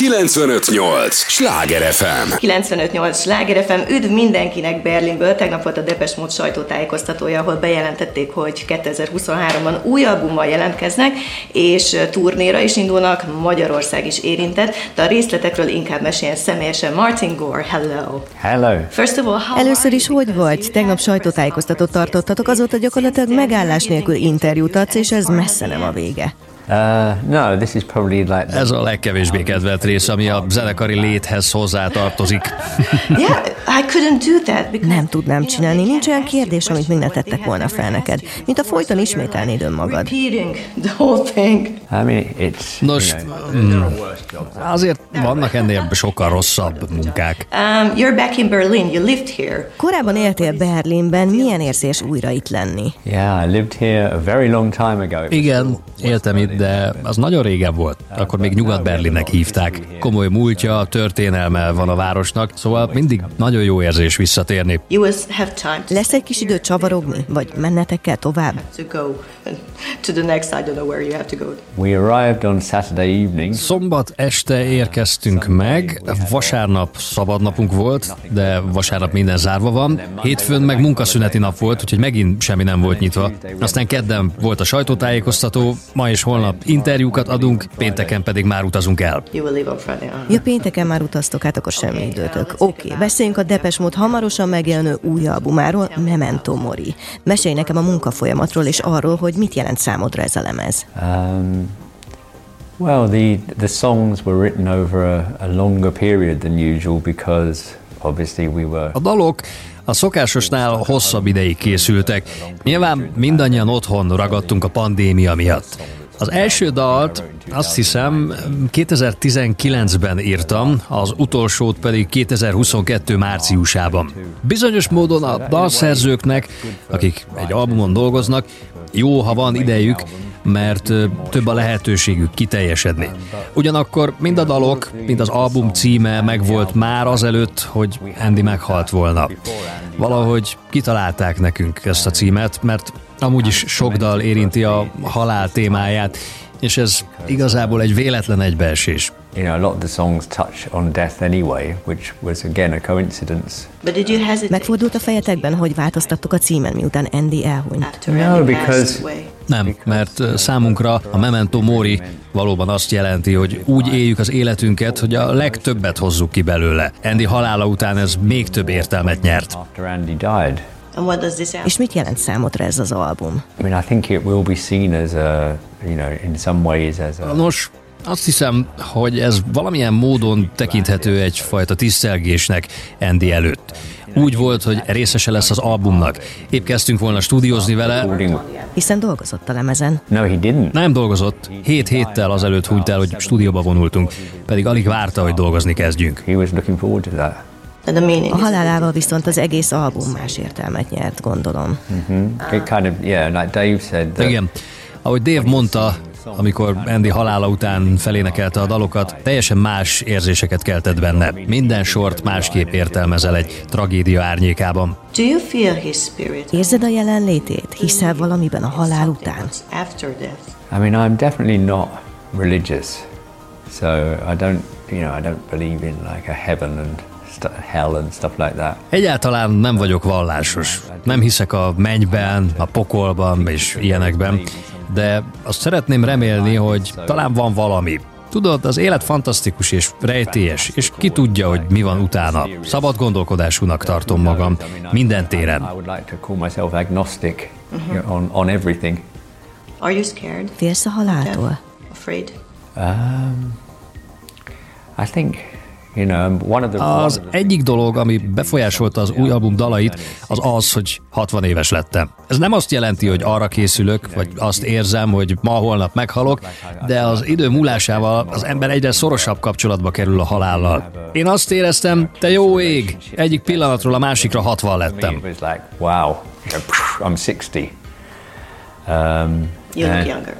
958! Sláger FM! 958! Sláger FM! Üdv mindenkinek Berlinből! Tegnap volt a Depes Mód sajtótájékoztatója, ahol bejelentették, hogy 2023-ban új albummal jelentkeznek, és turnéra is indulnak, Magyarország is érintett, de a részletekről inkább meséljen személyesen Martin Gore. Hello! Hello! First of all, how Először is hogy vagy? Tegnap sajtótájékoztatót tartottatok, azóta gyakorlatilag megállás nélkül interjút adsz, és ez messze nem a vége. Uh, no, this is probably like the, Ez a legkevésbé kedvelt rész, ami a zenekari léthez hozzátartozik. Yeah, I couldn't do that because Nem tudnám csinálni, nincs olyan kérdés, amit még ne tettek volna fel neked, mint a folyton ismételnéd önmagad. repeating the whole thing. I mean, it's Nos, mm, azért vannak ennél sokkal rosszabb munkák. Um, you're back in Berlin. You lived here. Korábban éltél Berlinben, milyen érzés újra itt lenni? yeah, I lived here a very long time ago. It was Igen, éltem itt, de az nagyon régen volt. Akkor még Nyugat-Berlinnek hívták. Komoly múltja, történelme van a városnak, szóval mindig nagyon jó érzés visszatérni. Lesz egy kis idő csavarogni, vagy mennetek kell tovább? Szombat este érkeztünk meg, vasárnap szabadnapunk volt, de vasárnap minden zárva van. Hétfőn meg munkaszüneti nap volt, úgyhogy megint semmi nem volt nyitva. Aztán kedden volt a sajtótájékoztató, ma és holnap interjúkat adunk, pénteken pedig már utazunk el. You will leave on Friday. Uh, Ja, pénteken már utaztok, hát akkor semmi időtök. Oké, okay, beszéljünk a Depes Mód hamarosan megjelenő új albumáról, Memento Mori. Mesélj nekem a munkafolyamatról és arról, hogy mit jelent számodra ez a lemez. Um, well, the the songs were written over a, a longer period than usual because obviously we were. A dalok a szokásosnál hosszabb ideig készültek. Nyilván mindannyian otthon ragadtunk a pandémia miatt. Az első dalt azt hiszem 2019-ben írtam, az utolsót pedig 2022 márciusában. Bizonyos módon a dalszerzőknek, akik egy albumon dolgoznak, jó, ha van idejük, mert több a lehetőségük kiteljesedni. Ugyanakkor mind a dalok, mind az album címe megvolt már azelőtt, hogy Andy meghalt volna. Valahogy kitalálták nekünk ezt a címet, mert amúgy is sok dal érinti a halál témáját, és ez igazából egy véletlen egybeesés. You know, a lot of the songs touch on death anyway, which was again a coincidence. but did you hesitate Megfordult a fejetekben, hogy változtattok a címen, miután Andy elhunyt? No, because-? Nem, mert számunkra a Memento Mori valóban azt jelenti, hogy úgy éljük az életünket, hogy a legtöbbet hozzuk ki belőle. Andy halála után ez még több értelmet nyert. És mit jelent számodra ez az album? I mean, I think it will be seen as a, you know, in some ways as a. Nos, azt hiszem, hogy ez valamilyen módon tekinthető egyfajta tisztelgésnek Andy előtt. Úgy volt, hogy részese lesz az albumnak. Épp kezdtünk volna stúdiózni vele. Hiszen dolgozott a lemezen. Nem dolgozott. Hét héttel azelőtt hunyt el, hogy stúdióba vonultunk. Pedig alig várta, hogy dolgozni kezdjünk. A halálával viszont az egész album más értelmet nyert, gondolom. That Igen. Ahogy Dave mondta, amikor Andy halála után felénekelte a dalokat, teljesen más érzéseket keltett benne. Minden sort másképp értelmezel egy tragédia árnyékában. Érzed a jelenlétét? Hiszel valamiben a halál után? I mean, I'm definitely not religious, so I don't, you know, I don't believe in like a heaven and hell and stuff like that. Egyáltalán nem vagyok vallásos. Nem hiszek a mennyben, a pokolban és ilyenekben, de azt szeretném remélni, hogy talán van valami. Tudod, az élet fantasztikus és rejtélyes, és ki tudja, hogy mi van utána. Szabad gondolkodásúnak tartom magam minden téren. scared? Félsz a haláltól? Afraid? Um, I think, Az egyik dolog, ami befolyásolta az új album dalait, az az, hogy 60 éves lettem. Ez nem azt jelenti, hogy arra készülök, vagy azt érzem, hogy ma-holnap meghalok, de az idő múlásával az ember egyre szorosabb kapcsolatba kerül a halállal. Én azt éreztem, te jó ég, egyik pillanatról a másikra 60 me, lettem. wow, I'm 60. Um, You look and- younger.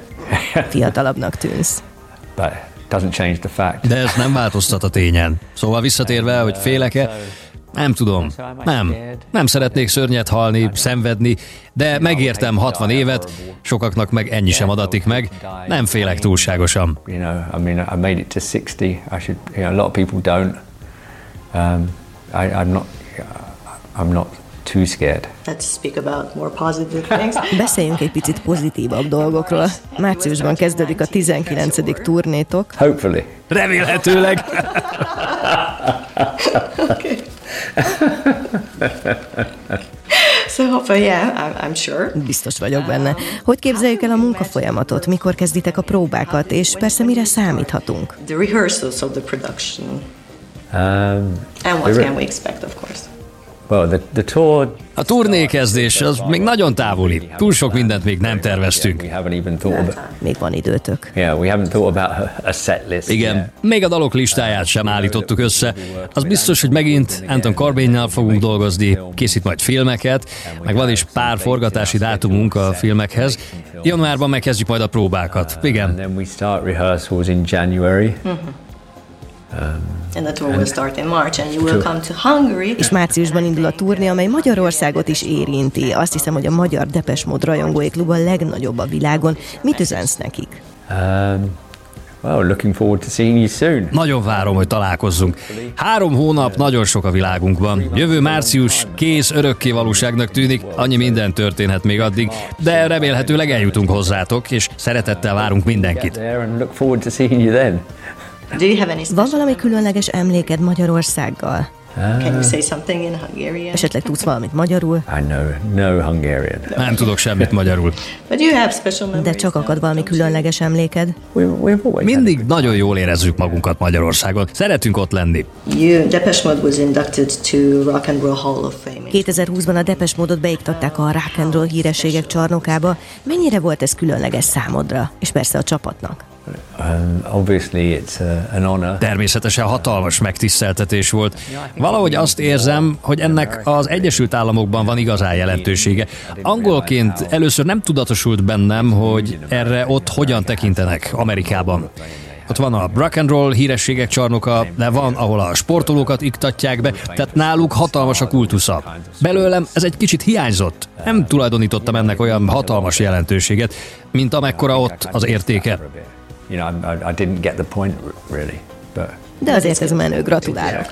Fiatalabbnak tűnsz. but doesn't change the fact. De ez nem változtat a tényen. Szóval visszatérve, hogy félek-e, Nem tudom. Nem. Nem szeretnék szörnyet halni, szenvedni, de megértem 60 évet, sokaknak meg ennyi sem adatik meg. Nem félek túlságosan. You know, I mean, I made it to 60. I should, you know, a lot of people don't. I, I'm not, I'm not too scared. Let's speak about more positive things. Beszéljünk egy picit pozitívabb dolgokról. Márciusban kezdődik a 19. turnétok. Hopefully. Remélhetőleg. so hopefully, yeah, I'm, I'm sure. Biztos vagyok benne. Hogy képzeljük el a munkafolyamatot? Mikor kezditek a próbákat? És persze mire számíthatunk? The rehearsals of the production. Um, And what can we expect, of course? A turnékezdés az még nagyon távoli. Túl sok mindent még nem terveztünk. About. Még van időtök. Igen, még a dalok listáját sem állítottuk össze. Az biztos, hogy megint Anton Corbainnal fogunk dolgozni, készít majd filmeket, meg van is pár forgatási dátumunk a filmekhez. Januárban megkezdjük majd a próbákat. And Igen, then És márciusban indul a turné, amely Magyarországot is érinti. Azt hiszem, hogy a Magyar Depes Mód rajongói klub a legnagyobb a világon. Mit üzensz nekik? Um, well, looking forward to seeing you soon. nagyon várom, hogy találkozzunk. Három hónap, nagyon sok a világunkban. Jövő március kész örökké valóságnak tűnik, annyi minden történhet még addig, de remélhetőleg eljutunk hozzátok, és szeretettel várunk mindenkit. Do you have any? Van valami különleges emléked Magyarországgal? Can you say something in Hungarian? Esetleg tudsz valamit magyarul? I know no Hungarian. Nem tudok semmit magyarul. But you have special memories. De csak akad valami különleges emléked? Mindig nagyon jól érezzük magunkat Magyarországon. Szeretünk ott lenni. You, Depeche Mode was inducted to Rock and Roll Hall of Fame. 2020-ban a Depes módot beiktatták a rock and roll hírességek csarnokába. Mennyire volt ez különleges számodra? És persze a csapatnak. Uh. Természetesen hatalmas megtiszteltetés volt. Valahogy azt érzem, hogy ennek az Egyesült Államokban van igazán jelentősége. Angolként először nem tudatosult bennem, hogy erre ott hogyan tekintenek Amerikában. Ott van a rock and roll hírességek csarnoka, de van, ahol a sportolókat iktatják be, tehát náluk hatalmas a kultusza. Belőlem ez egy kicsit hiányzott. Nem tulajdonítottam ennek olyan hatalmas jelentőséget, mint amekkora ott az értéke. De azért ez menő, gratulálok.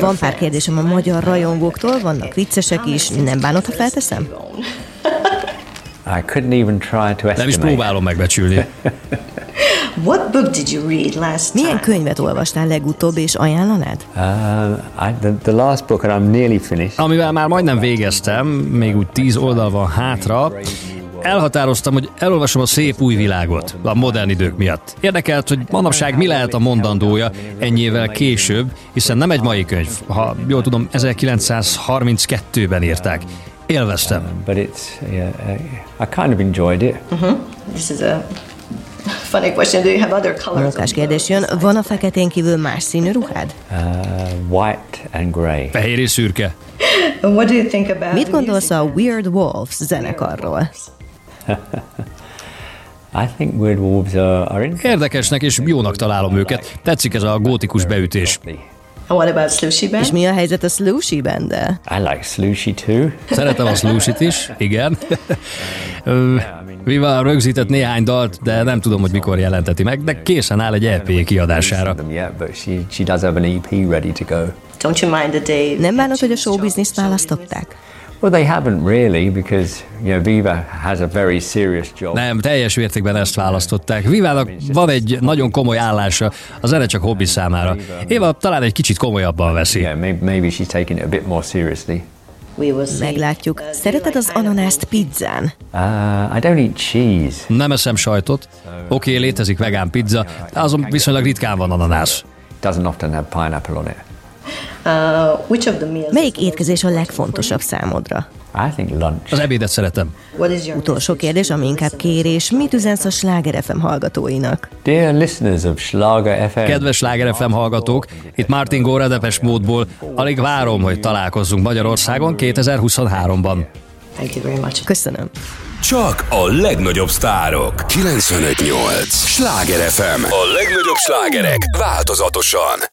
Van pár kérdésem a magyar rajongóktól, vannak viccesek is, nem bánod, ha felteszem? Nem is próbálom megbecsülni. What book did you read last Milyen time? könyvet olvastál legutóbb, és ajánlanád? Uh, I, the, the last book, and I'm nearly finished. Amivel már majdnem végeztem, még úgy tíz oldal van hátra, elhatároztam, hogy elolvasom a szép új világot a modern idők miatt. Érdekelt, hogy manapság mi lehet a mondandója ennyivel később, hiszen nem egy mai könyv. Ha jól tudom, 1932-ben írták. Élveztem. But it's, yeah, I kind of enjoyed it. This is a funny question. Do you have other colors? Munkás kérdés jön, van a feketén kívül más színű ruhád? Uh, white and grey. Fehér és szürke. What do you think about Mit gondolsz a Weird Wolves zenekarról? I think Weird Wolves are, are interesting. Érdekesnek és jónak találom őket. Tetszik ez a gótikus beütés. What about? És mi a helyzet a Slushy band I like Slushy too. Szeretem a slushit is, igen. Viva rögzített néhány dalt, de nem tudom, hogy mikor jelenteti meg, de készen áll egy EP kiadására. Them yet, but she, she does have an EP ready to go. Don't you mind the day? Nem bánod, hogy a showbizniszt választották? Well, they haven't really because you know Viva has a very serious job. Nem, teljes mértékben ezt választották. Vivának van egy nagyon komoy állása, a zene csak hobbi számára. Éva talán egy kicsit komolyabban veszi. Yeah, maybe, she's taking it a bit more seriously. Meglátjuk. Szereted az ananászt pizzán? Uh, I don't eat cheese. Nem eszem sajtot. Oké, okay, létezik vegán pizza, de azon viszonylag ritkán van ananász. Doesn't often have pineapple on it. Uh, which of the meals? Melyik étkezés a legfontosabb számodra? I think lunch. Az ebédet szeretem. What is your Utolsó kérdés, ami inkább kérés. Mit üzensz a Sláger FM hallgatóinak? Dear listeners of Schlager FM, Kedves Sláger FM hallgatók, itt Martin Góra Depes módból. Alig várom, hogy találkozzunk Magyarországon 2023-ban. Thank you very much. Köszönöm. Csak a legnagyobb sztárok. 958. Sláger FM. A legnagyobb slágerek változatosan.